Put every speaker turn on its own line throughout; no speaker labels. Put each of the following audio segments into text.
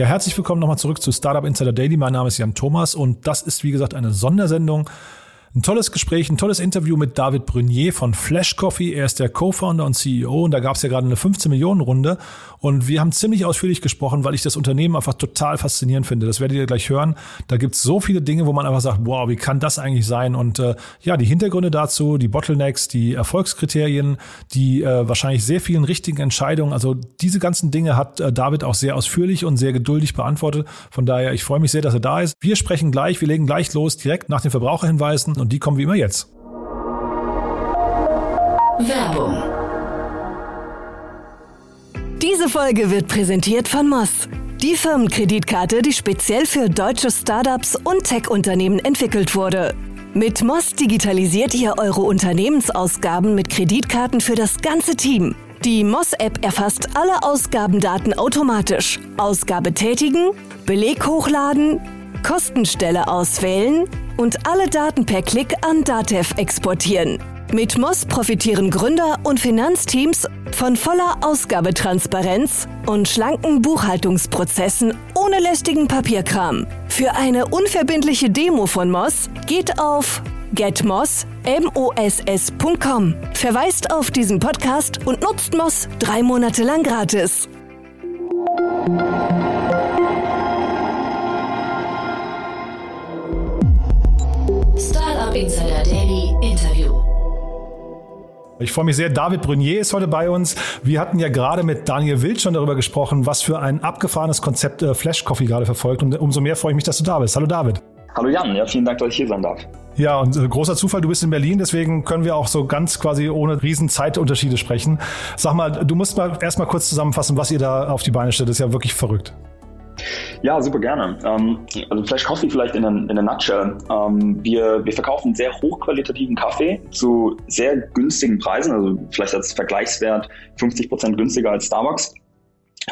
Ja, herzlich willkommen nochmal zurück zu Startup Insider Daily. Mein Name ist Jan Thomas und das ist wie gesagt eine Sondersendung ein tolles Gespräch, ein tolles Interview mit David Brunier von Flash Coffee. Er ist der Co-Founder und CEO und da gab es ja gerade eine 15 Millionen Runde und wir haben ziemlich ausführlich gesprochen, weil ich das Unternehmen einfach total faszinierend finde. Das werdet ihr gleich hören. Da gibt es so viele Dinge, wo man einfach sagt, wow, wie kann das eigentlich sein? Und äh, ja, die Hintergründe dazu, die Bottlenecks, die Erfolgskriterien, die äh, wahrscheinlich sehr vielen richtigen Entscheidungen. Also diese ganzen Dinge hat äh, David auch sehr ausführlich und sehr geduldig beantwortet. Von daher, ich freue mich sehr, dass er da ist. Wir sprechen gleich, wir legen gleich los, direkt nach den Verbraucherhinweisen und die kommen wie immer jetzt.
Werbung. Diese Folge wird präsentiert von Moss. Die Firmenkreditkarte, die speziell für deutsche Startups und Tech-Unternehmen entwickelt wurde. Mit Moss digitalisiert ihr eure Unternehmensausgaben mit Kreditkarten für das ganze Team. Die Moss-App erfasst alle Ausgabendaten automatisch. Ausgabe tätigen, Beleg hochladen, Kostenstelle auswählen und alle Daten per Klick an Datev exportieren. Mit Moss profitieren Gründer und Finanzteams von voller Ausgabetransparenz und schlanken Buchhaltungsprozessen ohne lästigen Papierkram. Für eine unverbindliche Demo von Moss geht auf getmoss.com. Verweist auf diesen Podcast und nutzt Moss drei Monate lang gratis.
Startup Insider Daily Interview. Ich freue mich sehr. David Brunier ist heute bei uns. Wir hatten ja gerade mit Daniel Wild schon darüber gesprochen, was für ein abgefahrenes Konzept äh, Flash Coffee gerade verfolgt. Und umso mehr freue ich mich, dass du da bist. Hallo David.
Hallo Jan, ja, vielen Dank, dass ich hier sein darf.
Ja, und äh, großer Zufall, du bist in Berlin, deswegen können wir auch so ganz quasi ohne riesen Zeitunterschiede sprechen. Sag mal, du musst mal erstmal kurz zusammenfassen, was ihr da auf die Beine stellt. Das ist ja wirklich verrückt.
Ja, super gerne. Ähm, also Flash Coffee vielleicht in in a nutshell. Ähm, wir, wir verkaufen sehr hochqualitativen Kaffee zu sehr günstigen Preisen, also vielleicht als Vergleichswert 50 Prozent günstiger als Starbucks.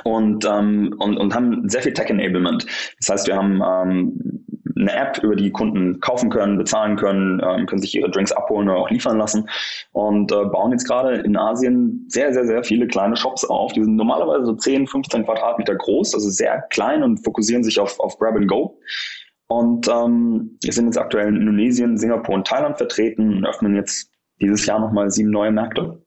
Und, ähm, und, und haben sehr viel Tech-Enablement. Das heißt, wir haben ähm, eine App, über die Kunden kaufen können, bezahlen können, ähm, können sich ihre Drinks abholen oder auch liefern lassen und äh, bauen jetzt gerade in Asien sehr, sehr, sehr viele kleine Shops auf. Die sind normalerweise so 10, 15 Quadratmeter groß, also sehr klein und fokussieren sich auf, auf Grab and Go. Und ähm, wir sind jetzt aktuell in Indonesien, Singapur und Thailand vertreten und öffnen jetzt dieses Jahr nochmal sieben neue Märkte.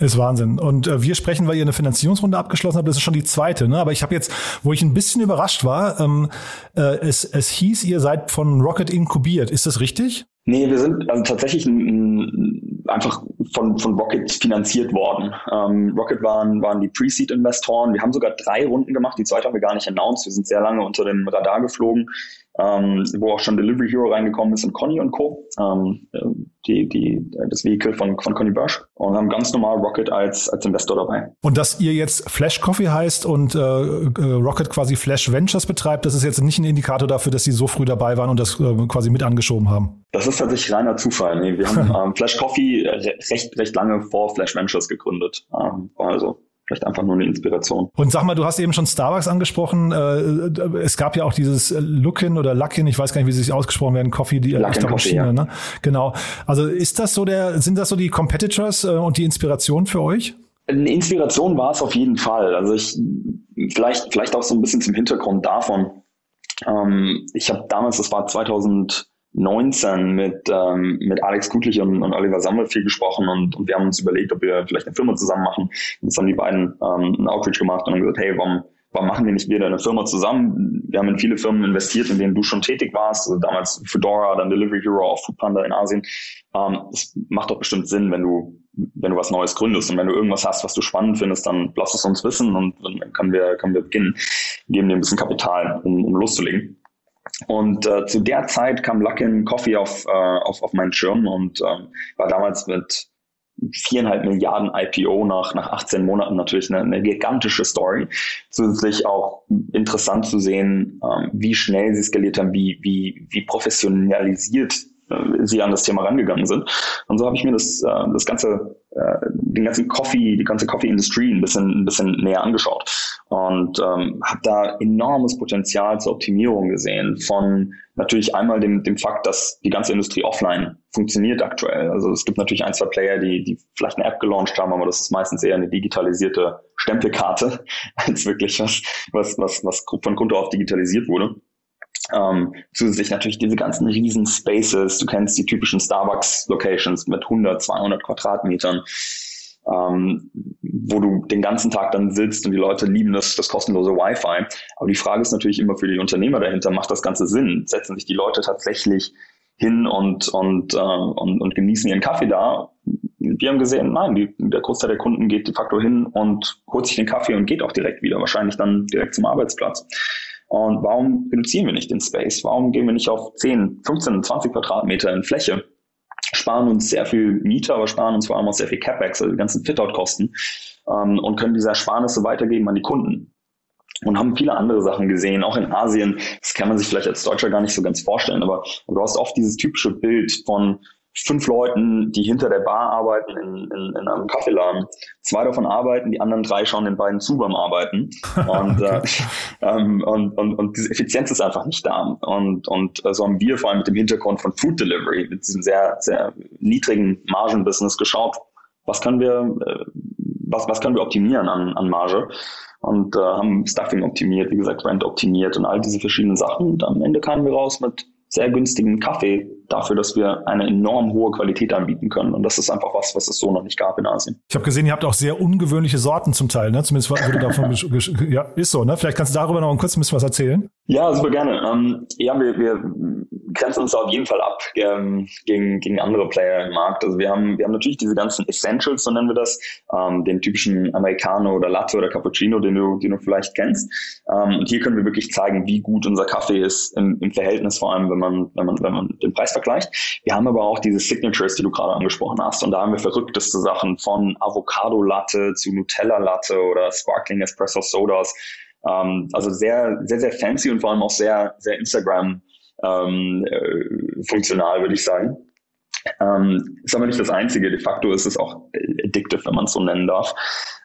Ist Wahnsinn. Und äh, wir sprechen, weil ihr eine Finanzierungsrunde abgeschlossen habt, das ist schon die zweite. Ne? Aber ich habe jetzt, wo ich ein bisschen überrascht war, ähm, äh, es, es hieß, ihr seid von Rocket inkubiert. Ist das richtig?
Nee, wir sind also tatsächlich ein, ein, einfach von, von Rocket finanziert worden. Ähm, Rocket waren, waren die Pre-Seed-Investoren. Wir haben sogar drei Runden gemacht. Die zweite haben wir gar nicht announced. Wir sind sehr lange unter dem Radar geflogen ähm, wo auch schon Delivery Hero reingekommen ist und Conny und Co., ähm, die, die, das Vehikel von, von Conny Bursch und haben ganz normal Rocket als, als Investor dabei.
Und dass ihr jetzt Flash Coffee heißt und äh, äh, Rocket quasi Flash Ventures betreibt, das ist jetzt nicht ein Indikator dafür, dass sie so früh dabei waren und das äh, quasi mit angeschoben haben.
Das ist tatsächlich reiner Zufall. Nee, wir haben ähm, Flash Coffee recht, recht lange vor Flash Ventures gegründet. Ähm, also vielleicht einfach nur eine Inspiration.
Und sag mal, du hast eben schon Starbucks angesprochen. Äh, es gab ja auch dieses Luckin oder Luckin, ich weiß gar nicht, wie sie sich ausgesprochen werden, Coffee, die
Luckin Coffee, ja. ne?
Genau. Also ist das so der, sind das so die Competitors äh, und die Inspiration für euch?
Eine Inspiration war es auf jeden Fall. Also ich vielleicht, vielleicht auch so ein bisschen zum Hintergrund davon. Ähm, ich habe damals, das war 2000 19 mit, ähm, mit Alex Gutlich und, und Oliver Sammel viel gesprochen und, und wir haben uns überlegt, ob wir vielleicht eine Firma zusammen machen. Jetzt haben die beiden ähm, einen Outreach gemacht und haben gesagt, hey, warum, warum machen wir nicht wieder eine Firma zusammen? Wir haben in viele Firmen investiert, in denen du schon tätig warst, also damals Fedora, dann Delivery Hero, auch Foodpanda in Asien. Ähm, es macht doch bestimmt Sinn, wenn du, wenn du was Neues gründest und wenn du irgendwas hast, was du spannend findest, dann lass es uns wissen und dann können wir, können wir beginnen, geben dir ein bisschen Kapital, um, um loszulegen. Und äh, zu der Zeit kam Luckin Coffee auf, äh, auf, auf meinen Schirm und ähm, war damals mit viereinhalb Milliarden IPO nach, nach 18 Monaten natürlich eine, eine gigantische Story. Zusätzlich auch interessant zu sehen, ähm, wie schnell sie skaliert haben, wie, wie, wie professionalisiert äh, sie an das Thema rangegangen sind. Und so habe ich mir das, äh, das ganze, äh, den ganzen Coffee, die ganze Coffee-Industrie ein bisschen, ein bisschen näher angeschaut und ähm, habe da enormes Potenzial zur Optimierung gesehen von natürlich einmal dem, dem Fakt, dass die ganze Industrie offline funktioniert aktuell. Also es gibt natürlich ein, zwei Player, die, die vielleicht eine App gelauncht haben, aber das ist meistens eher eine digitalisierte Stempelkarte als wirklich was, was, was, was von Grund auf digitalisiert wurde. Ähm, zusätzlich natürlich diese ganzen riesen Spaces. Du kennst die typischen Starbucks-Locations mit 100, 200 Quadratmetern, ähm, wo du den ganzen Tag dann sitzt und die Leute lieben das, das kostenlose Wi-Fi. Aber die Frage ist natürlich immer für die Unternehmer dahinter, macht das Ganze Sinn? Setzen sich die Leute tatsächlich hin und, und, äh, und, und genießen ihren Kaffee da? Wir haben gesehen, nein, die, der Großteil der Kunden geht de facto hin und holt sich den Kaffee und geht auch direkt wieder, wahrscheinlich dann direkt zum Arbeitsplatz. Und warum reduzieren wir nicht den Space? Warum gehen wir nicht auf 10, 15, 20 Quadratmeter in Fläche? Sparen uns sehr viel Miete, aber sparen uns vor allem auch sehr viel CapEx, also die ganzen Fit-Out-Kosten ähm, und können diese Ersparnisse weitergeben an die Kunden und haben viele andere Sachen gesehen, auch in Asien. Das kann man sich vielleicht als Deutscher gar nicht so ganz vorstellen, aber du hast oft dieses typische Bild von fünf Leuten, die hinter der Bar arbeiten in, in, in einem Kaffeeladen. Zwei davon arbeiten, die anderen drei schauen den beiden zu beim Arbeiten. Und, okay. äh, ähm, und, und, und diese Effizienz ist einfach nicht da. Und, und äh, so haben wir vor allem mit dem Hintergrund von Food Delivery, mit diesem sehr, sehr niedrigen Margenbusiness geschaut, was können wir, äh, was, was können wir optimieren an, an Marge? Und äh, haben Stuffing optimiert, wie gesagt, Rent optimiert und all diese verschiedenen Sachen. Und am Ende kamen wir raus mit sehr günstigen Kaffee dafür, dass wir eine enorm hohe Qualität anbieten können. Und das ist einfach was, was es so noch nicht gab in Asien.
Ich habe gesehen, ihr habt auch sehr ungewöhnliche Sorten zum Teil, ne? Zumindest wurde davon ja, ist so, ne? Vielleicht kannst du darüber noch ein kurz ein bisschen was erzählen.
Ja, super gerne. Ähm, ja, wir, wir grenzen uns auf jeden Fall ab ähm, gegen, gegen andere Player im Markt. Also wir haben, wir haben natürlich diese ganzen Essentials, so nennen wir das, ähm, den typischen Americano oder Latte oder Cappuccino, den du, den du vielleicht kennst. Ähm, und hier können wir wirklich zeigen, wie gut unser Kaffee ist im, im Verhältnis, vor allem wenn man, wenn man, wenn man den Preis vergleicht. Wir haben aber auch diese Signatures, die du gerade angesprochen hast. Und da haben wir verrückteste Sachen von Avocado Latte zu Nutella Latte oder Sparkling Espresso Sodas. Ähm, also sehr, sehr, sehr fancy und vor allem auch sehr, sehr Instagram ähm, äh, funktional, würde ich sagen. Ähm, ist aber nicht das Einzige. De facto ist es auch addictive, wenn man es so nennen darf.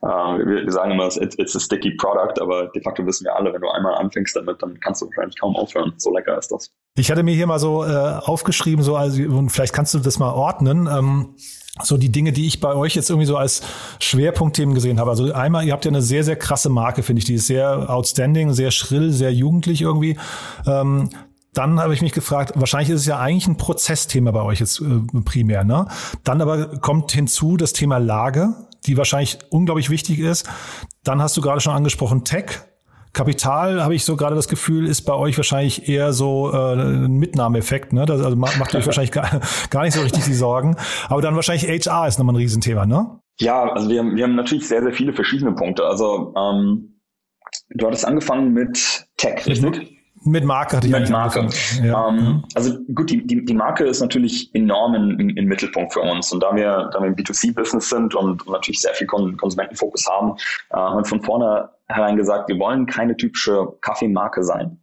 Äh, wir, wir, sagen immer, it's, it's a sticky product, aber de facto wissen wir alle, wenn du einmal anfängst damit, dann kannst du wahrscheinlich kaum aufhören. So lecker ist das.
Ich hatte mir hier mal so äh, aufgeschrieben, so also, und vielleicht kannst du das mal ordnen. Ähm, so die Dinge, die ich bei euch jetzt irgendwie so als Schwerpunktthemen gesehen habe. Also einmal, ihr habt ja eine sehr, sehr krasse Marke, finde ich. Die ist sehr outstanding, sehr schrill, sehr jugendlich irgendwie. Ähm, dann habe ich mich gefragt, wahrscheinlich ist es ja eigentlich ein Prozessthema bei euch jetzt äh, primär, ne? Dann aber kommt hinzu das Thema Lage, die wahrscheinlich unglaublich wichtig ist. Dann hast du gerade schon angesprochen Tech. Kapital, habe ich so gerade das Gefühl, ist bei euch wahrscheinlich eher so äh, ein Mitnahmeeffekt. Ne? Das, also macht euch wahrscheinlich gar, gar nicht so richtig die Sorgen. Aber dann wahrscheinlich HR ist nochmal ein Riesenthema, ne?
Ja, also wir haben, wir haben natürlich sehr, sehr viele verschiedene Punkte. Also ähm, du hattest angefangen mit Tech, richtig?
Mit Marke hatte ich
Mit Marke. Ja. Ähm, also gut, die, die, die Marke ist natürlich enorm im, Mittelpunkt für uns. Und da wir, da wir im B2C-Business sind und natürlich sehr viel Konsumentenfokus haben, äh, haben wir von vornherein gesagt, wir wollen keine typische Kaffeemarke sein.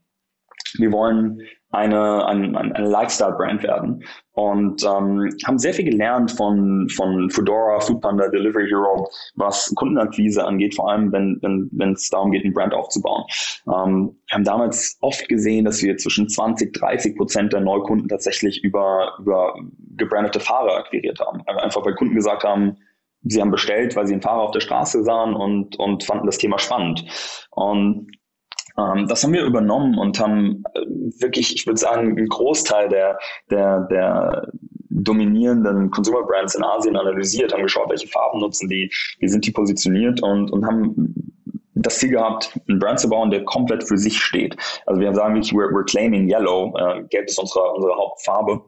Wir wollen eine, ein, eine Lifestyle-Brand werden und ähm, haben sehr viel gelernt von, von Fedora, Foodpanda, Delivery Hero, was Kundenakquise angeht, vor allem wenn wenn es darum geht, ein Brand aufzubauen. Ähm, wir haben damals oft gesehen, dass wir zwischen 20, 30 Prozent der Neukunden tatsächlich über, über gebrandete Fahrer akquiriert haben. Einfach weil Kunden gesagt haben, sie haben bestellt, weil sie einen Fahrer auf der Straße sahen und, und fanden das Thema spannend. Und das haben wir übernommen und haben äh, wirklich, ich würde sagen, einen Großteil der, der, der dominierenden Consumer Brands in Asien analysiert, haben geschaut, welche Farben nutzen die, wie sind die positioniert und, und haben das Ziel gehabt, einen Brand zu bauen, der komplett für sich steht. Also wir sagen wirklich, we're, we're claiming yellow, äh, gelb ist unsere, unsere Hauptfarbe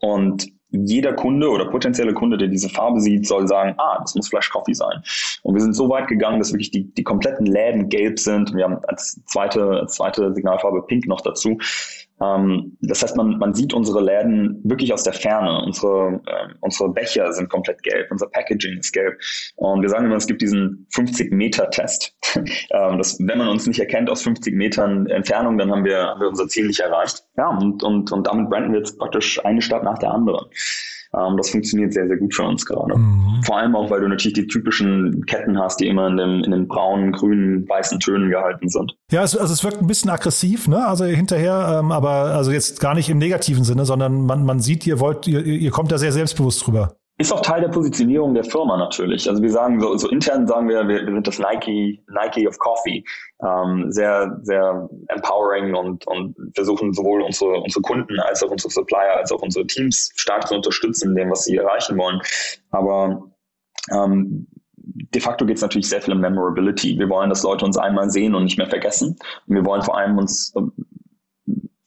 und jeder Kunde oder potenzielle Kunde, der diese Farbe sieht, soll sagen, ah, das muss Flash Coffee sein. Und wir sind so weit gegangen, dass wirklich die, die kompletten Läden gelb sind. Wir haben als zweite, als zweite Signalfarbe Pink noch dazu. Ähm, das heißt, man, man sieht unsere Läden wirklich aus der Ferne. Unsere, äh, unsere Becher sind komplett gelb, unser Packaging ist gelb. Und wir sagen immer, es gibt diesen 50-Meter-Test. ähm, wenn man uns nicht erkennt aus 50 Metern Entfernung, dann haben wir, haben wir unser Ziel nicht erreicht. Ja, und, und, und damit branden wir jetzt praktisch eine Stadt nach der anderen. Ähm, das funktioniert sehr, sehr gut für uns gerade. Mhm. Vor allem auch, weil du natürlich die typischen Ketten hast, die immer in, dem, in den braunen, grünen, weißen Tönen gehalten sind.
Ja, es, also es wirkt ein bisschen aggressiv, ne? Also hinterher, ähm, aber also jetzt gar nicht im negativen Sinne, sondern man, man sieht, ihr wollt, ihr, ihr kommt da sehr selbstbewusst drüber.
Ist auch Teil der Positionierung der Firma natürlich. Also wir sagen so, so intern sagen wir, wir, wir sind das Nike, Nike of Coffee. Ähm, sehr, sehr empowering und, und versuchen sowohl unsere, unsere Kunden als auch unsere Supplier als auch unsere Teams stark zu unterstützen in dem, was sie erreichen wollen. Aber ähm, de facto geht es natürlich sehr viel um Memorability. Wir wollen, dass Leute uns einmal sehen und nicht mehr vergessen. Und wir wollen vor allem uns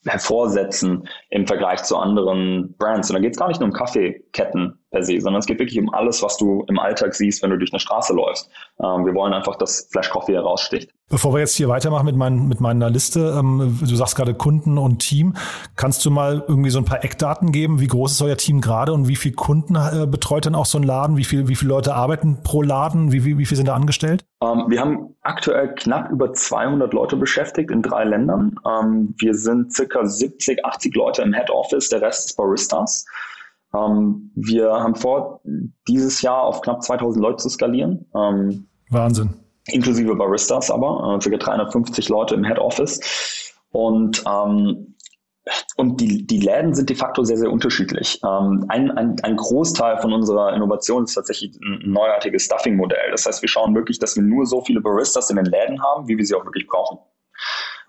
hervorsetzen im Vergleich zu anderen Brands. Und da geht es gar nicht nur um Kaffeeketten per se, sondern es geht wirklich um alles, was du im Alltag siehst, wenn du durch eine Straße läufst. Ähm, wir wollen einfach, dass Flash Coffee heraussticht.
Bevor wir jetzt hier weitermachen mit, mein, mit meiner Liste, ähm, du sagst gerade Kunden und Team, kannst du mal irgendwie so ein paar Eckdaten geben? Wie groß ist euer Team gerade und wie viele Kunden äh, betreut denn auch so ein Laden? Wie, viel, wie viele Leute arbeiten pro Laden? Wie, wie, wie viele sind da angestellt?
Ähm, wir haben aktuell knapp über 200 Leute beschäftigt in drei Ländern. Ähm, wir sind circa 70, 80 Leute im Head Office, der Rest ist Baristas. Ähm, wir haben vor, dieses Jahr auf knapp 2000 Leute zu skalieren.
Ähm, Wahnsinn.
Inklusive Baristas aber, äh, ca. 350 Leute im Head Office. Und ähm, und die, die Läden sind de facto sehr, sehr unterschiedlich. Ähm, ein, ein, ein Großteil von unserer Innovation ist tatsächlich ein neuartiges Stuffing-Modell. Das heißt, wir schauen wirklich, dass wir nur so viele Baristas in den Läden haben, wie wir sie auch wirklich brauchen.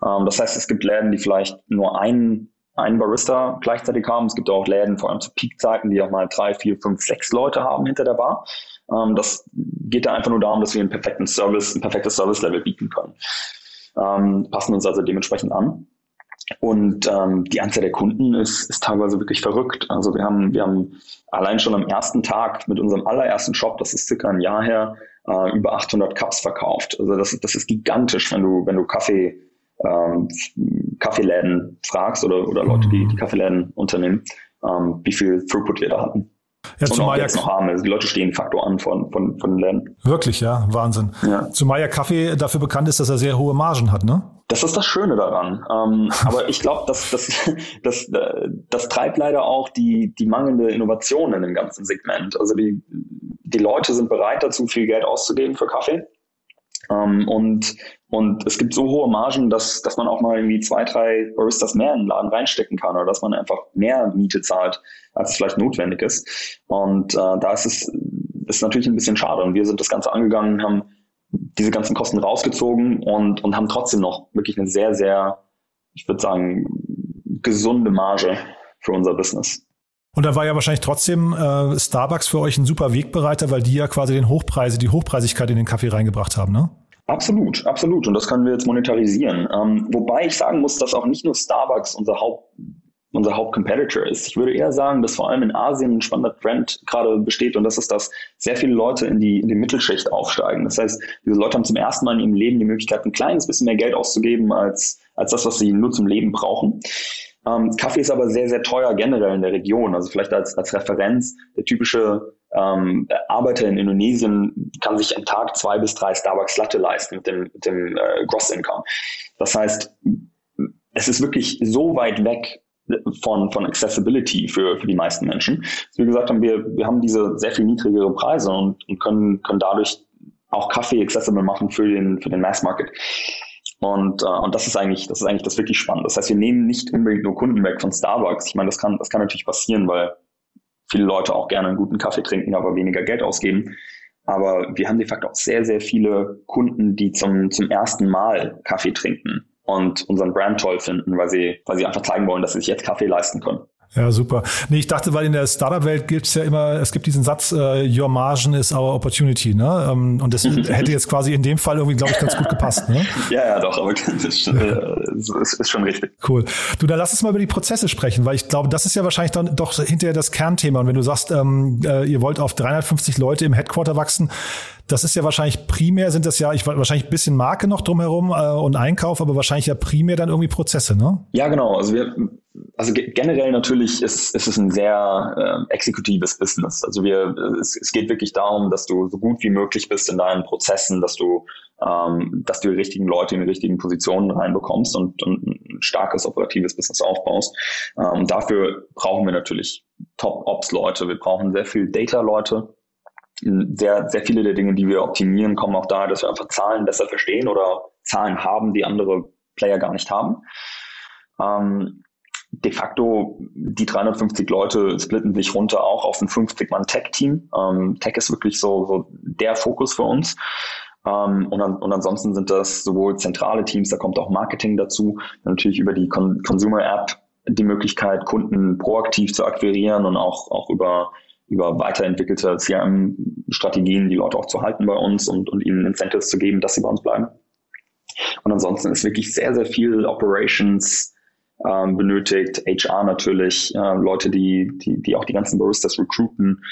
Ähm, das heißt, es gibt Läden, die vielleicht nur einen einen Barista gleichzeitig haben. Es gibt auch Läden, vor allem zu Peakzeiten, die auch mal drei, vier, fünf, sechs Leute haben hinter der Bar. Ähm, das geht da einfach nur darum, dass wir einen perfekten Service, ein perfektes Service-Level bieten können. Ähm, passen uns also dementsprechend an. Und ähm, die Anzahl der Kunden ist, ist teilweise wirklich verrückt. Also wir haben, wir haben allein schon am ersten Tag mit unserem allerersten Shop, das ist circa ein Jahr her, äh, über 800 Cups verkauft. Also das, das ist gigantisch, wenn du, wenn du Kaffee ähm, Kaffeeläden fragst oder, oder Leute, die, die mhm. Kaffeeläden unternehmen, ähm, wie viel Throughput wir da hatten. Ja, und auch jetzt noch haben. Also die Leute stehen Faktor an von, von, von den Läden.
Wirklich, ja, Wahnsinn. Ja. Zumal ja Kaffee dafür bekannt ist, dass er sehr hohe Margen hat, ne?
Das ist das Schöne daran. Ähm, aber ich glaube, das, das, das, das treibt leider auch die, die mangelnde Innovation in dem ganzen Segment. Also die, die Leute sind bereit dazu, viel Geld auszugeben für Kaffee. Ähm, und, und es gibt so hohe Margen, dass, dass man auch mal irgendwie zwei, drei Baristas mehr in den Laden reinstecken kann oder dass man einfach mehr Miete zahlt, als es vielleicht notwendig ist. Und äh, da ist es ist natürlich ein bisschen schade. Und wir sind das Ganze angegangen, haben diese ganzen Kosten rausgezogen und, und haben trotzdem noch wirklich eine sehr, sehr, ich würde sagen, gesunde Marge für unser Business.
Und da war ja wahrscheinlich trotzdem äh, Starbucks für euch ein super Wegbereiter, weil die ja quasi den Hochpreise, die Hochpreisigkeit in den Kaffee reingebracht haben, ne?
Absolut, absolut. Und das können wir jetzt monetarisieren. Ähm, wobei ich sagen muss, dass auch nicht nur Starbucks unser Haupt unser Hauptcompetitor ist. Ich würde eher sagen, dass vor allem in Asien ein spannender Trend gerade besteht und das ist, dass sehr viele Leute in die, in die Mittelschicht aufsteigen. Das heißt, diese Leute haben zum ersten Mal in ihrem Leben die Möglichkeit, ein kleines bisschen mehr Geld auszugeben als, als das, was sie nur zum Leben brauchen. Ähm, Kaffee ist aber sehr, sehr teuer generell in der Region. Also vielleicht als, als Referenz, der typische ähm, Arbeiter in Indonesien kann sich am Tag zwei bis drei Starbucks Latte leisten mit dem, mit dem äh, Gross Income. Das heißt, es ist wirklich so weit weg von, von Accessibility für, für die meisten Menschen. Wie gesagt haben, wir, wir haben diese sehr viel niedrigere Preise und, und können, können dadurch auch Kaffee accessible machen für den, für den Mass Market. Und, äh, und das ist eigentlich, das ist eigentlich das wirklich Spannende. Das heißt, wir nehmen nicht unbedingt nur Kunden weg von Starbucks. Ich meine, das kann, das kann natürlich passieren, weil viele Leute auch gerne einen guten Kaffee trinken, aber weniger Geld ausgeben. Aber wir haben de facto auch sehr, sehr viele Kunden, die zum, zum ersten Mal Kaffee trinken und unseren Brand toll finden, weil sie, weil sie einfach zeigen wollen, dass sie sich jetzt Kaffee leisten können.
Ja, super. Nee, ich dachte, weil in der Startup-Welt gibt es ja immer, es gibt diesen Satz, uh, your margin is our opportunity, ne? Ähm, und das hätte jetzt quasi in dem Fall irgendwie, glaube ich, ganz gut gepasst, ne?
Ja, ja, doch, aber das ist, äh, ist, ist, schon richtig.
Cool. Du, dann lass uns mal über die Prozesse sprechen, weil ich glaube, das ist ja wahrscheinlich dann doch hinterher das Kernthema. Und wenn du sagst, ähm, äh, ihr wollt auf 350 Leute im Headquarter wachsen, das ist ja wahrscheinlich primär sind das ja, ich wahrscheinlich ein bisschen Marke noch drumherum äh, und Einkauf, aber wahrscheinlich ja primär dann irgendwie Prozesse, ne?
Ja, genau. Also wir, also generell natürlich ist, ist es ein sehr äh, exekutives Business. Also wir, es, es geht wirklich darum, dass du so gut wie möglich bist in deinen Prozessen, dass du, ähm, dass du die richtigen Leute in die richtigen Positionen reinbekommst und, und ein starkes operatives Business aufbaust. Ähm, dafür brauchen wir natürlich Top-Ops-Leute. Wir brauchen sehr viel Data-Leute. Sehr, sehr viele der Dinge, die wir optimieren, kommen auch daher, dass wir einfach Zahlen besser verstehen oder Zahlen haben, die andere Player gar nicht haben. Ähm, de facto die 350 Leute splitten sich runter auch auf ein 50-Mann-Tech-Team. Ähm, Tech ist wirklich so, so der Fokus für uns. Ähm, und, an, und ansonsten sind das sowohl zentrale Teams, da kommt auch Marketing dazu, natürlich über die Con Consumer-App die Möglichkeit, Kunden proaktiv zu akquirieren und auch, auch über, über weiterentwickelte CRM-Strategien die Leute auch zu halten bei uns und, und ihnen Incentives zu geben, dass sie bei uns bleiben. Und ansonsten ist wirklich sehr, sehr viel Operations, ähm, benötigt, HR natürlich, äh, Leute, die, die, die auch die ganzen Baristas recruiten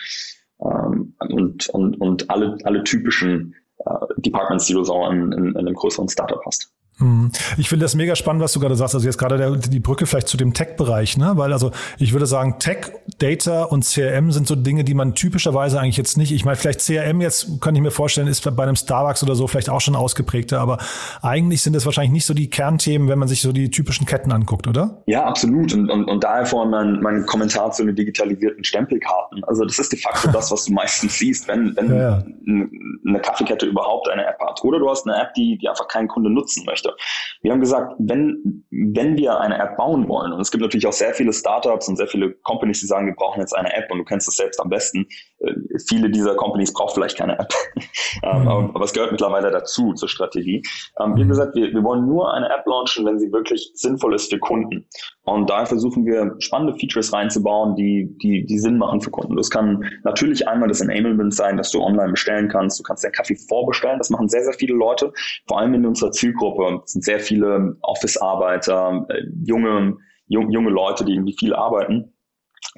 ähm, und, und, und alle, alle typischen äh, Departments, die du so in, in, in einem größeren Startup hast.
Mhm. Ich finde das mega spannend, was du gerade sagst. Also jetzt gerade der, die Brücke vielleicht zu dem Tech-Bereich, ne? Weil also ich würde sagen, Tech, Data und CRM sind so Dinge, die man typischerweise eigentlich jetzt nicht. Ich meine, vielleicht CRM jetzt kann ich mir vorstellen, ist bei einem Starbucks oder so vielleicht auch schon ausgeprägter, aber eigentlich sind das wahrscheinlich nicht so die Kernthemen, wenn man sich so die typischen Ketten anguckt, oder?
Ja, absolut. Und, und, und daher vorhin mein, mein Kommentar zu den digitalisierten Stempelkarten. Also das ist de facto das, was du meistens siehst, wenn, wenn ja, ja. eine Kaffeekette überhaupt eine App hat. Oder du hast eine App, die, die einfach kein Kunde nutzen möchte möchte. Wir haben gesagt, wenn, wenn wir eine App bauen wollen, und es gibt natürlich auch sehr viele Startups und sehr viele Companies, die sagen, wir brauchen jetzt eine App und du kennst das selbst am besten. Äh, viele dieser Companies brauchen vielleicht keine App. ähm, mhm. aber, aber, es gehört mittlerweile dazu, zur Strategie. Ähm, wir haben gesagt, wir, wir wollen nur eine App launchen, wenn sie wirklich sinnvoll ist für Kunden. Und da versuchen wir spannende Features reinzubauen, die, die, die Sinn machen für Kunden. Das kann natürlich einmal das Enablement sein, dass du online bestellen kannst. Du kannst den Kaffee vorbestellen. Das machen sehr, sehr viele Leute, vor allem in unserer Zielgruppe. Es sind sehr viele Office-Arbeiter, äh, junge, junge Leute, die irgendwie viel arbeiten.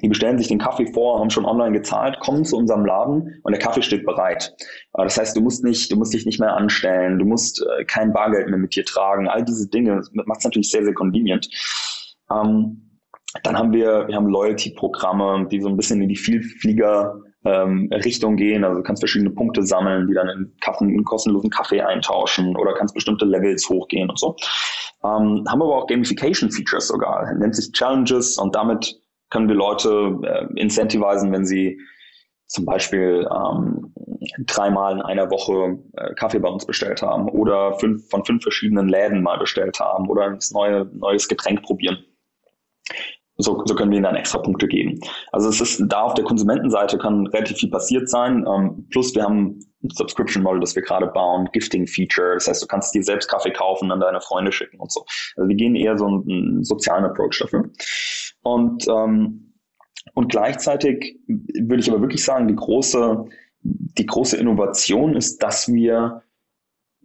Die bestellen sich den Kaffee vor, haben schon online gezahlt, kommen zu unserem Laden und der Kaffee steht bereit. Äh, das heißt, du musst nicht, du musst dich nicht mehr anstellen, du musst äh, kein Bargeld mehr mit dir tragen. All diese Dinge macht es natürlich sehr, sehr convenient. Ähm, dann haben wir, wir haben Loyalty-Programme, die so ein bisschen in die Vielflieger ähm, Richtung gehen. Also du kannst verschiedene Punkte sammeln, die dann in, Kaffee, in kostenlosen Kaffee eintauschen oder kannst bestimmte Levels hochgehen und so. Ähm, haben aber auch Gamification-Features sogar, nennt sich Challenges und damit können wir Leute äh, incentivisen, wenn sie zum Beispiel ähm, dreimal in einer Woche äh, Kaffee bei uns bestellt haben oder fünf, von fünf verschiedenen Läden mal bestellt haben oder ein neue, neues Getränk probieren so, so können wir ihnen dann extra Punkte geben. Also es ist da auf der Konsumentenseite kann relativ viel passiert sein. Ähm, plus wir haben ein Subscription Model, das wir gerade bauen, Gifting Feature. Das heißt, du kannst dir selbst Kaffee kaufen, an deine Freunde schicken und so. Also wir gehen eher so einen, einen sozialen Approach dafür. Und ähm, und gleichzeitig würde ich aber wirklich sagen, die große die große Innovation ist, dass wir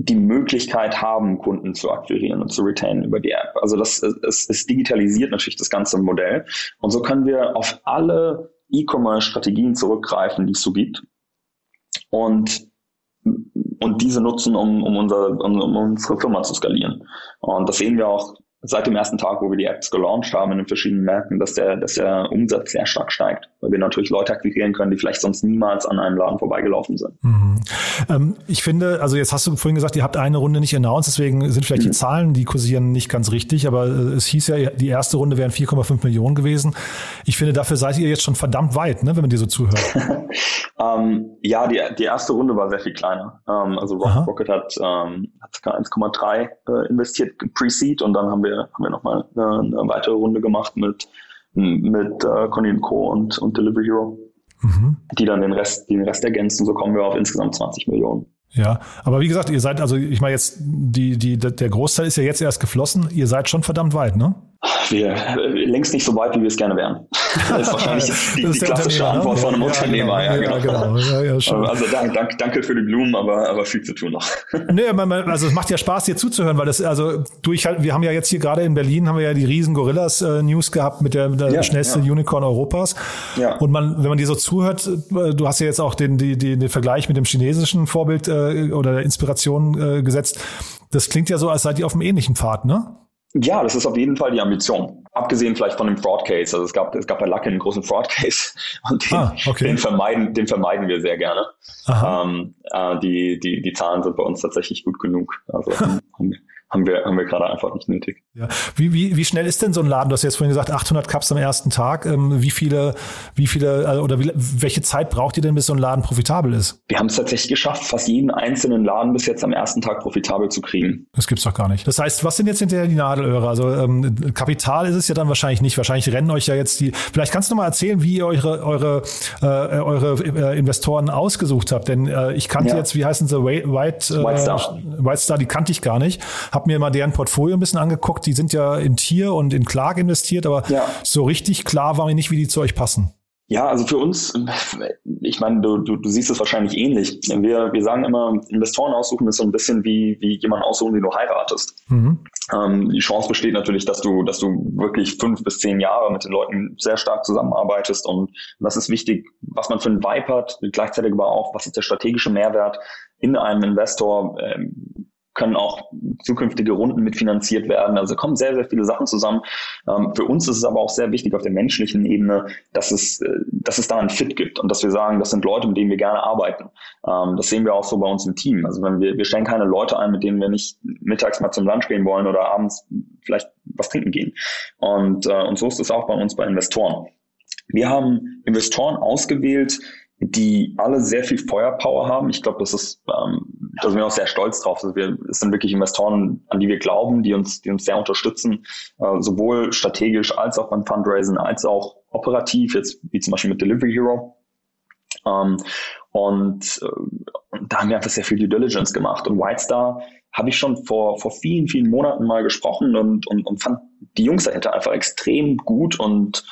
die Möglichkeit haben, Kunden zu akquirieren und zu retainen über die App. Also das es, es digitalisiert natürlich das ganze Modell. Und so können wir auf alle E-Commerce-Strategien zurückgreifen, die es so gibt. Und und diese nutzen, um, um, unser, um, um unsere Firma zu skalieren. Und das sehen wir auch seit dem ersten Tag, wo wir die Apps gelauncht haben in den verschiedenen Märkten, dass der, dass der Umsatz sehr stark steigt, weil wir natürlich Leute akquirieren können, die vielleicht sonst niemals an einem Laden vorbeigelaufen sind. Mhm.
Ähm, ich finde, also jetzt hast du vorhin gesagt, ihr habt eine Runde nicht announced, deswegen sind vielleicht mhm. die Zahlen, die kursieren, nicht ganz richtig, aber äh, es hieß ja, die erste Runde wären 4,5 Millionen gewesen. Ich finde, dafür seid ihr jetzt schon verdammt weit, ne, wenn man dir so zuhört.
ähm, ja, die, die erste Runde war sehr viel kleiner. Ähm, also Rocket, Rocket hat, ähm, hat 1,3 äh, investiert pre-seed und dann haben wir wir, haben wir nochmal eine, eine weitere Runde gemacht mit, mit äh, Conny Co. und, und Delivery Hero, mhm. die dann den Rest, den Rest ergänzen. So kommen wir auf insgesamt 20 Millionen.
Ja, aber wie gesagt, ihr seid, also ich meine jetzt, die, die, der Großteil ist ja jetzt erst geflossen. Ihr seid schon verdammt weit, ne?
Wir längst nicht so weit, wie wir es gerne wären. Das ist wahrscheinlich die, die klassische Antwort von einem ja, Unternehmer. Genau, ja, genau. genau. Ja, ja, also danke, danke, danke für die Blumen, aber, aber viel zu tun noch.
Nee, also es macht ja Spaß, dir zuzuhören, weil das, also durch, wir haben ja jetzt hier gerade in Berlin, haben wir ja die riesen Gorillas äh, gehabt mit der, der schnellste Unicorn Europas. Ja. Und man, wenn man dir so zuhört, äh, du hast ja jetzt auch den, die, die, den Vergleich mit dem chinesischen Vorbild äh, oder der Inspiration äh, gesetzt. Das klingt ja so, als seid ihr auf einem ähnlichen Pfad, ne?
Ja, das ist auf jeden Fall die Ambition. Abgesehen vielleicht von dem Fraud Case. Also es gab, es gab bei Lucky einen großen Fraud Case und den, ah, okay. den, vermeiden, den vermeiden wir sehr gerne. Ähm, äh, die, die, die Zahlen sind bei uns tatsächlich gut genug. Also haben, haben wir, haben wir gerade einfach nicht nötig.
Ja. Wie, wie, wie schnell ist denn so ein Laden? Du hast jetzt vorhin gesagt, 800 Cups am ersten Tag. Ähm, wie viele, wie viele, also, oder wie, welche Zeit braucht ihr denn, bis so ein Laden profitabel ist?
Wir haben es tatsächlich geschafft, fast jeden einzelnen Laden bis jetzt am ersten Tag profitabel zu kriegen.
Das gibt's doch gar nicht. Das heißt, was sind jetzt hinterher die Nadelöhre? Also ähm, Kapital ist es ja dann wahrscheinlich nicht. Wahrscheinlich rennen euch ja jetzt die. Vielleicht kannst du mal erzählen, wie ihr eure, eure, äh, eure äh, Investoren ausgesucht habt. Denn äh, ich kannte ja. jetzt, wie heißen sie, White, äh, White Star. White Star, die kannte ich gar nicht. Hab habe mir mal deren Portfolio ein bisschen angeguckt. Die sind ja in Tier und in Clark investiert, aber ja. so richtig klar war mir nicht, wie die zu euch passen.
Ja, also für uns, ich meine, du, du, du siehst es wahrscheinlich ähnlich. Wir, wir sagen immer, Investoren aussuchen ist so ein bisschen wie, wie jemanden aussuchen, den du heiratest. Mhm. Ähm, die Chance besteht natürlich, dass du, dass du wirklich fünf bis zehn Jahre mit den Leuten sehr stark zusammenarbeitest und das ist wichtig, was man für einen Vibe hat, gleichzeitig aber auch, was ist der strategische Mehrwert in einem Investor, ähm, können auch zukünftige Runden mitfinanziert werden. Also kommen sehr, sehr viele Sachen zusammen. Ähm, für uns ist es aber auch sehr wichtig auf der menschlichen Ebene, dass es, äh, dass es da einen Fit gibt und dass wir sagen, das sind Leute, mit denen wir gerne arbeiten. Ähm, das sehen wir auch so bei uns im Team. Also wenn wir, wir stellen keine Leute ein, mit denen wir nicht mittags mal zum Lunch gehen wollen oder abends vielleicht was trinken gehen. Und, äh, und so ist es auch bei uns bei Investoren. Wir haben Investoren ausgewählt, die alle sehr viel Feuerpower haben. Ich glaube, das ist, ähm, da sind wir auch sehr stolz drauf. Also wir, es sind wirklich Investoren, an die wir glauben, die uns, die uns sehr unterstützen, äh, sowohl strategisch als auch beim Fundraising, als auch operativ, jetzt wie zum Beispiel mit Delivery Hero. Ähm, und, äh, da haben wir einfach sehr viel Due Diligence gemacht. Und Whitestar habe ich schon vor, vor vielen, vielen Monaten mal gesprochen und, und, und fand die Jungs dahinter einfach extrem gut und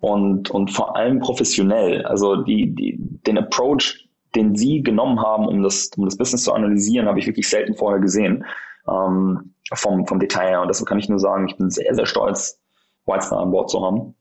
und, und vor allem professionell. Also die, die, den Approach, den sie genommen haben, um das, um das Business zu analysieren, habe ich wirklich selten vorher gesehen ähm, vom, vom Detail her. Und deshalb kann ich nur sagen, ich bin sehr, sehr stolz, Whitestar an Bord zu haben.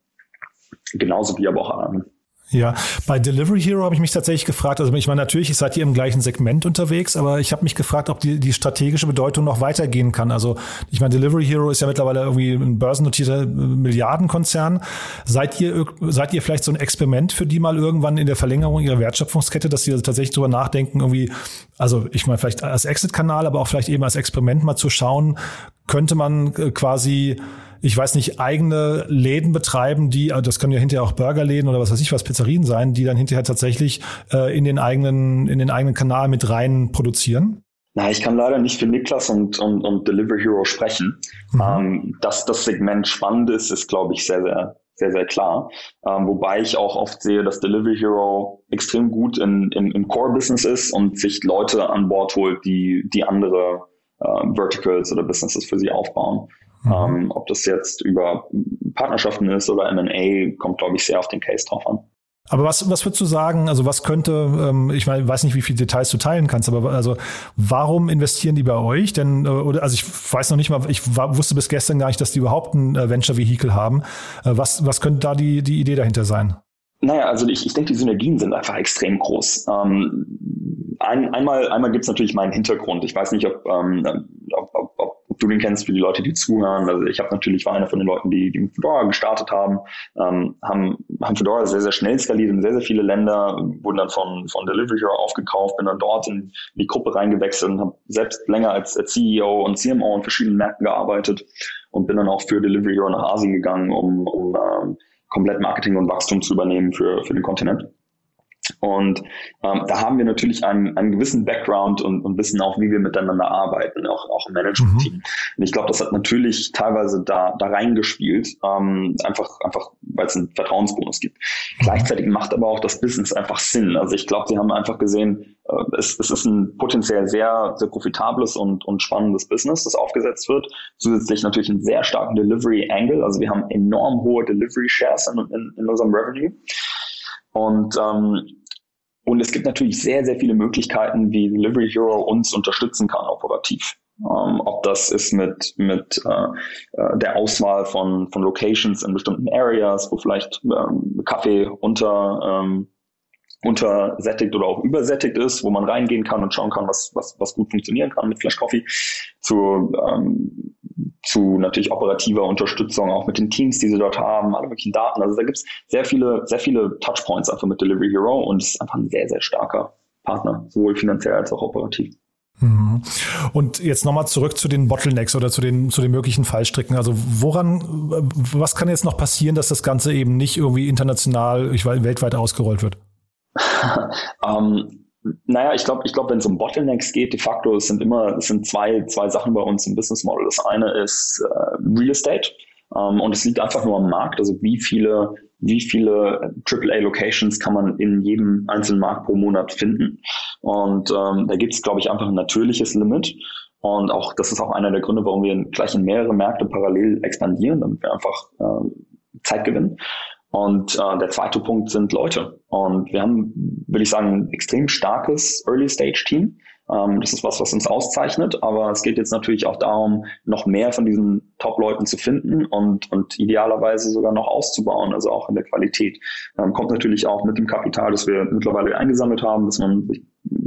Genauso wie aber auch an
ja, bei Delivery Hero habe ich mich tatsächlich gefragt, also ich meine, natürlich seid ihr im gleichen Segment unterwegs, aber ich habe mich gefragt, ob die, die strategische Bedeutung noch weitergehen kann. Also ich meine, Delivery Hero ist ja mittlerweile irgendwie ein börsennotierter äh, Milliardenkonzern. Seid ihr, seid ihr vielleicht so ein Experiment für die mal irgendwann in der Verlängerung ihrer Wertschöpfungskette, dass sie also tatsächlich drüber nachdenken, irgendwie, also ich meine, vielleicht als Exit-Kanal, aber auch vielleicht eben als Experiment mal zu schauen, könnte man äh, quasi ich weiß nicht, eigene Läden betreiben, die, also das können ja hinterher auch Burgerläden oder was weiß ich was, Pizzerien sein, die dann hinterher tatsächlich äh, in den eigenen, in den eigenen Kanal mit rein produzieren?
Na, ich kann leider nicht für Niklas und, und, und Delivery Hero sprechen. Mhm. Ähm, dass das Segment spannend ist, ist, glaube ich, sehr, sehr, sehr, sehr klar. Ähm, wobei ich auch oft sehe, dass Delivery Hero extrem gut in, in, im Core-Business ist und sich Leute an Bord holt, die, die andere äh, Verticals oder Businesses für sie aufbauen. Mhm. Ähm, ob das jetzt über Partnerschaften ist oder M&A, kommt, glaube ich, sehr auf den Case drauf an.
Aber was, was würdest du sagen, also was könnte, ähm, ich meine, weiß nicht, wie viele Details du teilen kannst, aber also warum investieren die bei euch? Denn, äh, oder also ich weiß noch nicht mal, ich war, wusste bis gestern gar nicht, dass die überhaupt ein äh, Venture-Vehikel haben. Äh, was, was könnte da die, die Idee dahinter sein?
Naja, also ich, ich denke, die Synergien sind einfach extrem groß. Ähm, ein, einmal einmal gibt es natürlich meinen Hintergrund. Ich weiß nicht, ob, ähm, ob, ob, ob du den kennst für die Leute, die zuhören. Also ich habe natürlich war einer von den Leuten, die, die mit Fedora gestartet haben, ähm, haben, haben Fedora sehr, sehr schnell skaliert in sehr, sehr viele Länder, wurden dann von, von Delivery Hero aufgekauft, bin dann dort in die Gruppe reingewechselt und habe selbst länger als, als CEO und CMO in verschiedenen Märkten gearbeitet und bin dann auch für Delivery Hero nach Asien gegangen, um, um ähm, komplett Marketing und Wachstum zu übernehmen für, für den Kontinent. Und ähm, da haben wir natürlich einen, einen gewissen Background und, und wissen auch, wie wir miteinander arbeiten, auch, auch im Management-Team. Mhm. Und ich glaube, das hat natürlich teilweise da, da reingespielt, ähm, einfach, einfach weil es einen Vertrauensbonus gibt. Mhm. Gleichzeitig macht aber auch das Business einfach Sinn. Also ich glaube, sie haben einfach gesehen, äh, es, es ist ein potenziell sehr, sehr profitables und, und spannendes Business, das aufgesetzt wird. Zusätzlich natürlich einen sehr starken Delivery-Angle. Also wir haben enorm hohe Delivery-Shares in, in, in unserem Revenue. Und ähm, und es gibt natürlich sehr, sehr viele Möglichkeiten, wie Delivery Hero uns unterstützen kann operativ. Ähm, ob das ist mit, mit äh, äh, der Auswahl von, von Locations in bestimmten Areas, wo vielleicht ähm, Kaffee unter, ähm, untersättigt oder auch übersättigt ist, wo man reingehen kann und schauen kann, was, was, was gut funktionieren kann mit Flash Coffee, zu ähm, zu natürlich operativer Unterstützung, auch mit den Teams, die sie dort haben, alle möglichen Daten. Also da gibt es sehr viele, sehr viele Touchpoints einfach mit Delivery Hero und es ist einfach ein sehr, sehr starker Partner, sowohl finanziell als auch operativ.
Mhm. Und jetzt nochmal zurück zu den Bottlenecks oder zu den, zu den möglichen Fallstricken. Also woran, was kann jetzt noch passieren, dass das Ganze eben nicht irgendwie international, ich weiß, weltweit ausgerollt wird?
um, ähm, naja, ich glaube, ich glaube, wenn es um Bottlenecks geht, de facto, es sind immer, es sind zwei, zwei Sachen bei uns im Business Model. Das eine ist äh, Real Estate ähm, und es liegt einfach nur am Markt. Also wie viele, wie viele AAA-Locations kann man in jedem einzelnen Markt pro Monat finden? Und ähm, da gibt es, glaube ich, einfach ein natürliches Limit. Und auch das ist auch einer der Gründe, warum wir gleich in mehrere Märkte parallel expandieren, damit wir einfach äh, Zeit gewinnen. Und äh, der zweite Punkt sind Leute. Und wir haben, würde ich sagen, ein extrem starkes Early-Stage-Team. Ähm, das ist was, was uns auszeichnet. Aber es geht jetzt natürlich auch darum, noch mehr von diesen Top-Leuten zu finden und, und idealerweise sogar noch auszubauen, also auch in der Qualität. Ähm, kommt natürlich auch mit dem Kapital, das wir mittlerweile eingesammelt haben, dass man sich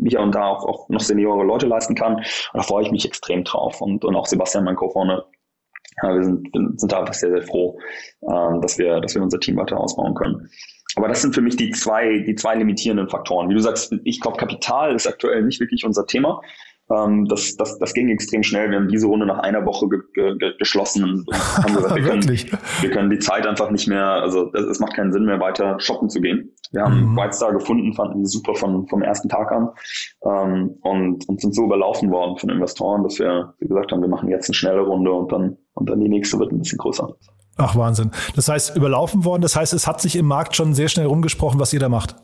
hier und da auch, auch noch seniore Leute leisten kann. Und da freue ich mich extrem drauf. Und, und auch Sebastian, mein Co-Founder, ja, wir sind, sind da einfach sehr, sehr froh, äh, dass wir, dass wir unser Team weiter ausbauen können. Aber das sind für mich die zwei, die zwei limitierenden Faktoren. Wie du sagst, ich glaube, Kapital ist aktuell nicht wirklich unser Thema. Ähm, das, das, das ging extrem schnell. Wir haben diese Runde nach einer Woche ge, ge, geschlossen und haben gesagt, wir können, wir können die Zeit einfach nicht mehr, also es macht keinen Sinn mehr, weiter shoppen zu gehen. Wir haben mhm. Whitestar gefunden, fanden die super von, vom ersten Tag an ähm, und, und sind so überlaufen worden von Investoren, dass wir, gesagt haben, wir machen jetzt eine schnelle Runde und dann, und dann die nächste wird ein bisschen größer.
Ach, Wahnsinn. Das heißt, überlaufen worden, das heißt, es hat sich im Markt schon sehr schnell rumgesprochen, was ihr da macht.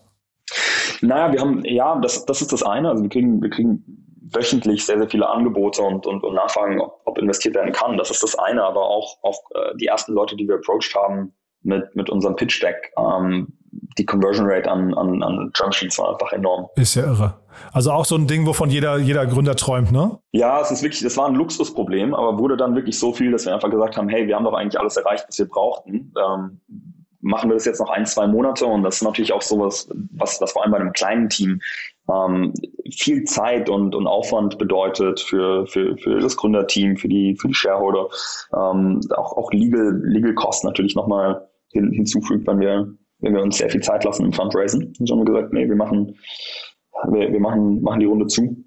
Naja, wir haben, ja, das, das ist das eine. Also wir kriegen, wir kriegen wöchentlich sehr, sehr viele Angebote und, und, und Nachfragen, ob, ob investiert werden kann. Das ist das eine, aber auch, auch äh, die ersten Leute, die wir approached haben mit, mit unserem Pitch Deck, ähm, die Conversion Rate an, an, an Termsheets war einfach enorm.
Ist ja irre. Also auch so ein Ding, wovon jeder, jeder Gründer träumt, ne?
Ja, es ist wirklich, das war ein Luxusproblem, aber wurde dann wirklich so viel, dass wir einfach gesagt haben, hey, wir haben doch eigentlich alles erreicht, was wir brauchten. Ähm, machen wir das jetzt noch ein, zwei Monate und das ist natürlich auch sowas, was, was vor allem bei einem kleinen Team ähm, viel Zeit und, und Aufwand bedeutet für, für, für das Gründerteam, für die, für die Shareholder, ähm, auch, auch Legal, Legal Kosten natürlich nochmal hin, hinzufügt, wenn wir, wenn wir uns sehr viel Zeit lassen im Fundraising. Und so haben wir gesagt, nee, wir machen, wir, wir machen, machen die Runde zu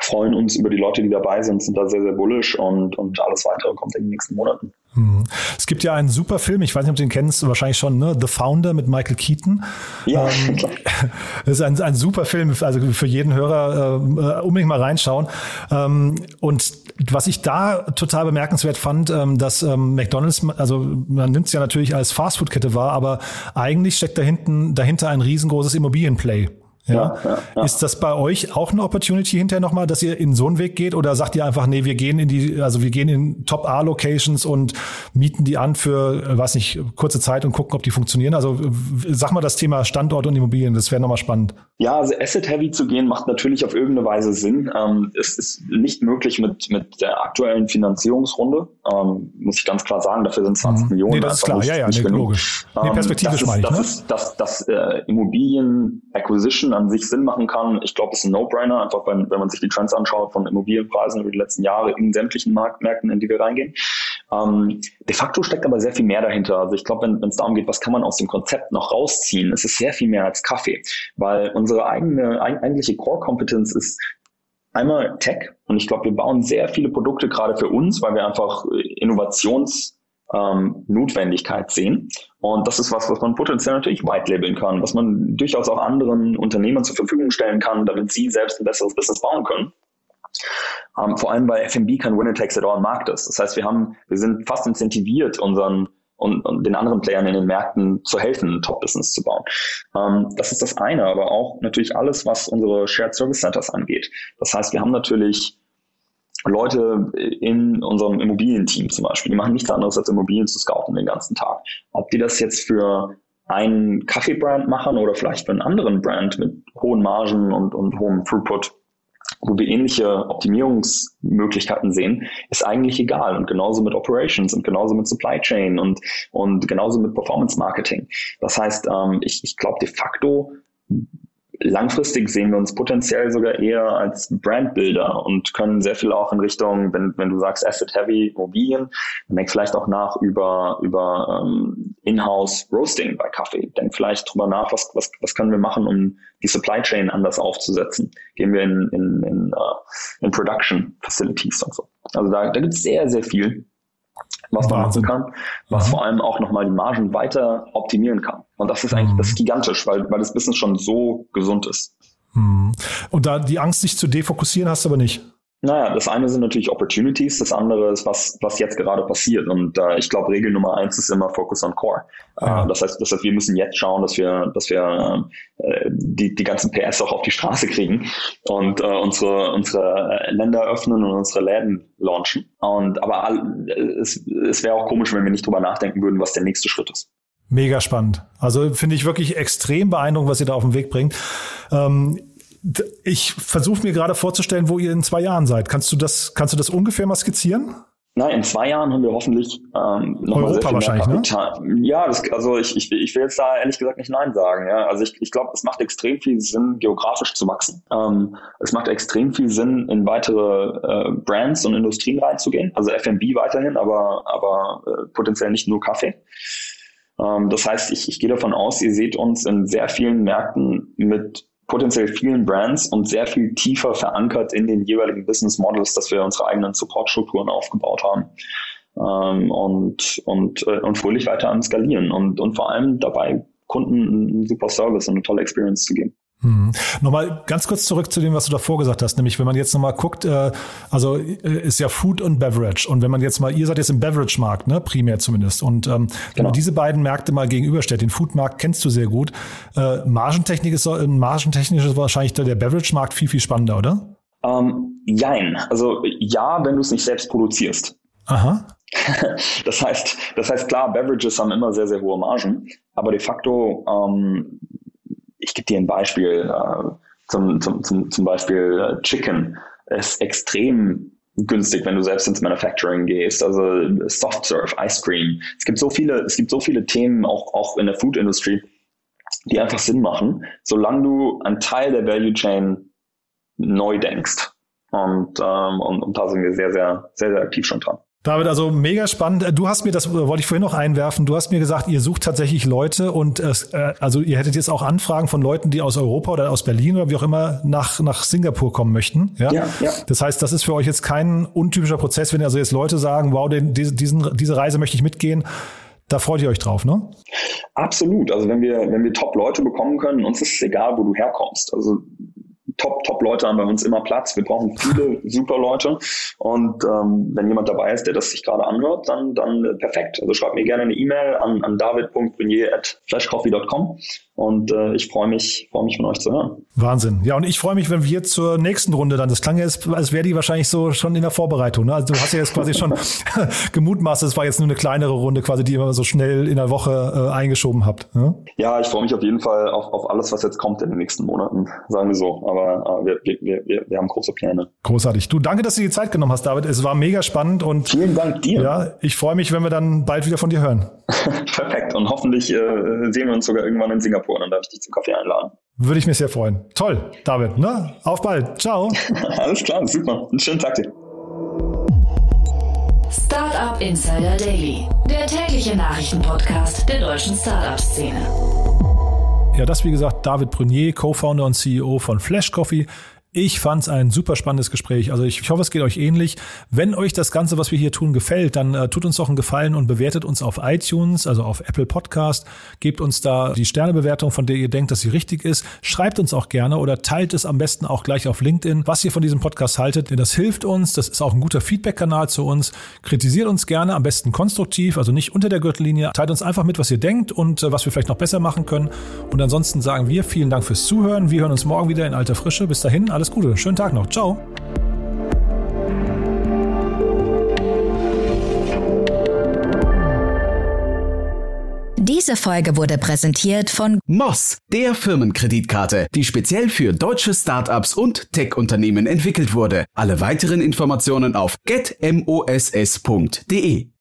freuen uns über die Leute, die dabei sind, sind da sehr, sehr bullish und, und alles weitere kommt in den nächsten Monaten.
Hm. Es gibt ja einen super Film, ich weiß nicht, ob du den kennst, wahrscheinlich schon, ne? The Founder mit Michael Keaton. Ja, ähm, Das ist ein, ein super Film, also für jeden Hörer äh, unbedingt mal reinschauen. Ähm, und was ich da total bemerkenswert fand, ähm, dass ähm, McDonalds, also man nimmt es ja natürlich als Fastfood-Kette wahr, aber eigentlich steckt da hinten, dahinter ein riesengroßes Immobilienplay. Ja. Ja, ja. Ist das bei euch auch eine Opportunity hinterher nochmal, dass ihr in so einen Weg geht oder sagt ihr einfach, nee, wir gehen in die, also wir gehen in Top-A-Locations und mieten die an für, weiß nicht, kurze Zeit und gucken, ob die funktionieren? Also sag mal das Thema Standort und Immobilien, das wäre nochmal spannend.
Ja, also Asset-Heavy zu gehen macht natürlich auf irgendeine Weise Sinn. Ähm, es ist nicht möglich mit, mit der aktuellen Finanzierungsrunde, ähm, muss ich ganz klar sagen, dafür sind 20 mhm. Millionen. Nee,
das ist klar, nicht, ja, ja, nee, logisch. Nee, ähm, perspektivisch
ähm,
meine ich.
Das, ne? ist, das, das äh, Immobilien-Acquisition an sich Sinn machen kann. Ich glaube, es ist ein No-Brainer, einfach wenn, wenn man sich die Trends anschaut von Immobilienpreisen über die letzten Jahre in sämtlichen Marktmärkten, in die wir reingehen. Ähm, de facto steckt aber sehr viel mehr dahinter. Also ich glaube, wenn es darum geht, was kann man aus dem Konzept noch rausziehen, es ist sehr viel mehr als Kaffee, weil unsere eigene eigentliche Core-Kompetenz ist einmal Tech und ich glaube, wir bauen sehr viele Produkte gerade für uns, weil wir einfach Innovations ähm, Notwendigkeit sehen. Und das ist was, was man potenziell natürlich white labeln kann, was man durchaus auch anderen Unternehmern zur Verfügung stellen kann, damit sie selbst ein besseres Business bauen können. Ähm, vor allem, weil FMB kein Winner Takes It All Markt ist. Das heißt, wir haben, wir sind fast incentiviert, unseren und, und den anderen Playern in den Märkten zu helfen, ein Top-Business zu bauen. Ähm, das ist das eine, aber auch natürlich alles, was unsere Shared Service Centers angeht. Das heißt, wir haben natürlich Leute in unserem Immobilienteam zum Beispiel, die machen nichts anderes als Immobilien zu scouten den ganzen Tag. Ob die das jetzt für einen Kaffeebrand machen oder vielleicht für einen anderen Brand mit hohen Margen und, und hohem Throughput, wo wir ähnliche Optimierungsmöglichkeiten sehen, ist eigentlich egal. Und genauso mit Operations und genauso mit Supply Chain und, und genauso mit Performance Marketing. Das heißt, ähm, ich, ich glaube de facto langfristig sehen wir uns potenziell sogar eher als Brandbuilder und können sehr viel auch in Richtung, wenn, wenn du sagst Asset-Heavy Immobilien, dann denk vielleicht auch nach über, über ähm, In-house Roasting bei Kaffee. Denk vielleicht drüber nach, was, was, was können wir machen, um die Supply Chain anders aufzusetzen. Gehen wir in, in, in, uh, in Production Facilities und so. Also da, da gibt es sehr, sehr viel was man machen kann, was mhm. vor allem auch nochmal die Margen weiter optimieren kann. Und das ist eigentlich, mhm. das ist gigantisch, weil, weil das Business schon so gesund ist.
Mhm. Und da die Angst, sich zu defokussieren, hast du aber nicht.
Naja, das eine sind natürlich Opportunities, das andere ist, was, was jetzt gerade passiert. Und äh, ich glaube, Regel Nummer eins ist immer Focus on Core. Ja. Äh, das, heißt, das heißt, wir müssen jetzt schauen, dass wir, dass wir äh, die, die ganzen PS auch auf die Straße kriegen und äh, unsere, unsere Länder öffnen und unsere Läden launchen. Und aber all, es, es wäre auch komisch, wenn wir nicht drüber nachdenken würden, was der nächste Schritt ist.
Mega spannend. Also finde ich wirklich extrem beeindruckend, was ihr da auf den Weg bringt. Ähm, ich versuche mir gerade vorzustellen, wo ihr in zwei Jahren seid. Kannst du das, kannst du das ungefähr mal skizzieren?
Nein, in zwei Jahren haben wir hoffentlich ähm,
noch Europa wahrscheinlich,
ne? Ja, das, also ich, ich, ich will jetzt da ehrlich gesagt nicht Nein sagen. Ja? Also ich, ich glaube, es macht extrem viel Sinn, geografisch zu wachsen. Ähm, es macht extrem viel Sinn, in weitere äh, Brands und Industrien reinzugehen. Also F&B weiterhin, aber, aber äh, potenziell nicht nur Kaffee. Ähm, das heißt, ich, ich gehe davon aus, ihr seht uns in sehr vielen Märkten mit potenziell vielen Brands und sehr viel tiefer verankert in den jeweiligen Business Models, dass wir unsere eigenen Supportstrukturen aufgebaut haben. Ähm, und, und, äh, und fröhlich weiter am Skalieren und, und vor allem dabei Kunden einen super Service und eine tolle Experience zu geben.
Hm. Nochmal ganz kurz zurück zu dem, was du davor gesagt hast, nämlich wenn man jetzt nochmal guckt, äh, also äh, ist ja Food und Beverage und wenn man jetzt mal, ihr seid jetzt im Beverage-Markt, ne, primär zumindest und ähm, genau. wenn man diese beiden Märkte mal gegenüberstellt, den Food-Markt kennst du sehr gut, äh, Margentechnik ist, äh, margentechnisch ist wahrscheinlich der Beverage-Markt viel, viel spannender, oder?
Ähm, jein, also ja, wenn du es nicht selbst produzierst.
Aha.
Das heißt, das heißt klar, Beverages haben immer sehr, sehr hohe Margen, aber de facto ähm, ich gebe dir ein Beispiel, äh, zum, zum, zum, zum Beispiel äh, Chicken ist extrem günstig, wenn du selbst ins Manufacturing gehst. Also Soft Serve, Ice Cream. Es gibt so viele, es gibt so viele Themen auch, auch in der Food Industry, die einfach Sinn machen, solange du einen Teil der Value Chain neu denkst. Und, ähm, und, und da sind wir sehr, sehr, sehr, sehr aktiv schon dran.
David, also mega spannend. Äh, du hast mir, das wollte ich vorhin noch einwerfen, du hast mir gesagt, ihr sucht tatsächlich Leute und äh, also ihr hättet jetzt auch Anfragen von Leuten, die aus Europa oder aus Berlin oder wie auch immer nach, nach Singapur kommen möchten. Ja? Ja, ja. Das heißt, das ist für euch jetzt kein untypischer Prozess, wenn also jetzt Leute sagen, wow, den, diesen, diese Reise möchte ich mitgehen. Da freut ihr euch drauf, ne?
Absolut. Also wenn wir, wenn wir Top-Leute bekommen können, uns ist es egal, wo du herkommst. Also Top, Top-Leute haben bei uns immer Platz. Wir brauchen viele super Leute. Und ähm, wenn jemand dabei ist, der das sich gerade anhört, dann, dann äh, perfekt. Also schreibt mir gerne eine E-Mail an, an david.brunier.flashcoffee.com und äh, ich freue mich, freue mich von euch zu hören.
Wahnsinn. Ja, und ich freue mich, wenn wir zur nächsten Runde dann, das klang jetzt, als wäre die wahrscheinlich so schon in der Vorbereitung. Ne? Also du hast ja jetzt quasi schon gemutmaßt, es war jetzt nur eine kleinere Runde, quasi, die ihr so schnell in der Woche äh, eingeschoben habt.
Ne? Ja, ich freue mich auf jeden Fall auf, auf alles, was jetzt kommt in den nächsten Monaten, sagen wir so. Aber äh, wir, wir, wir, wir haben große Pläne.
Großartig. Du, danke, dass du die Zeit genommen hast, David. Es war mega spannend und
vielen Dank dir.
Ja, ich freue mich, wenn wir dann bald wieder von dir hören.
Perfekt. Und hoffentlich äh, sehen wir uns sogar irgendwann in Singapur. Dann darf ich dich zum Kaffee einladen.
Würde ich mich sehr freuen. Toll, David. Ne? Auf bald. Ciao.
Alles klar, super. Einen schönen Tag dir.
Startup Insider Daily, der tägliche Nachrichtenpodcast der deutschen Startup-Szene.
Ja, das wie gesagt David Brunier, Co-Founder und CEO von Flash Coffee. Ich fand es ein super spannendes Gespräch. Also ich, ich, hoffe, es geht euch ähnlich. Wenn euch das Ganze, was wir hier tun, gefällt, dann äh, tut uns doch einen Gefallen und bewertet uns auf iTunes, also auf Apple Podcast. Gebt uns da die Sternebewertung, von der ihr denkt, dass sie richtig ist. Schreibt uns auch gerne oder teilt es am besten auch gleich auf LinkedIn, was ihr von diesem Podcast haltet, denn das hilft uns. Das ist auch ein guter Feedback-Kanal zu uns. Kritisiert uns gerne, am besten konstruktiv, also nicht unter der Gürtellinie. Teilt uns einfach mit, was ihr denkt und äh, was wir vielleicht noch besser machen können. Und ansonsten sagen wir vielen Dank fürs Zuhören. Wir hören uns morgen wieder in alter Frische. Bis dahin, alles alles Gute. Schönen Tag noch. Ciao.
Diese Folge wurde präsentiert von
Moss, der Firmenkreditkarte, die speziell für deutsche Startups und Tech-Unternehmen entwickelt wurde. Alle weiteren Informationen auf getmoss.de.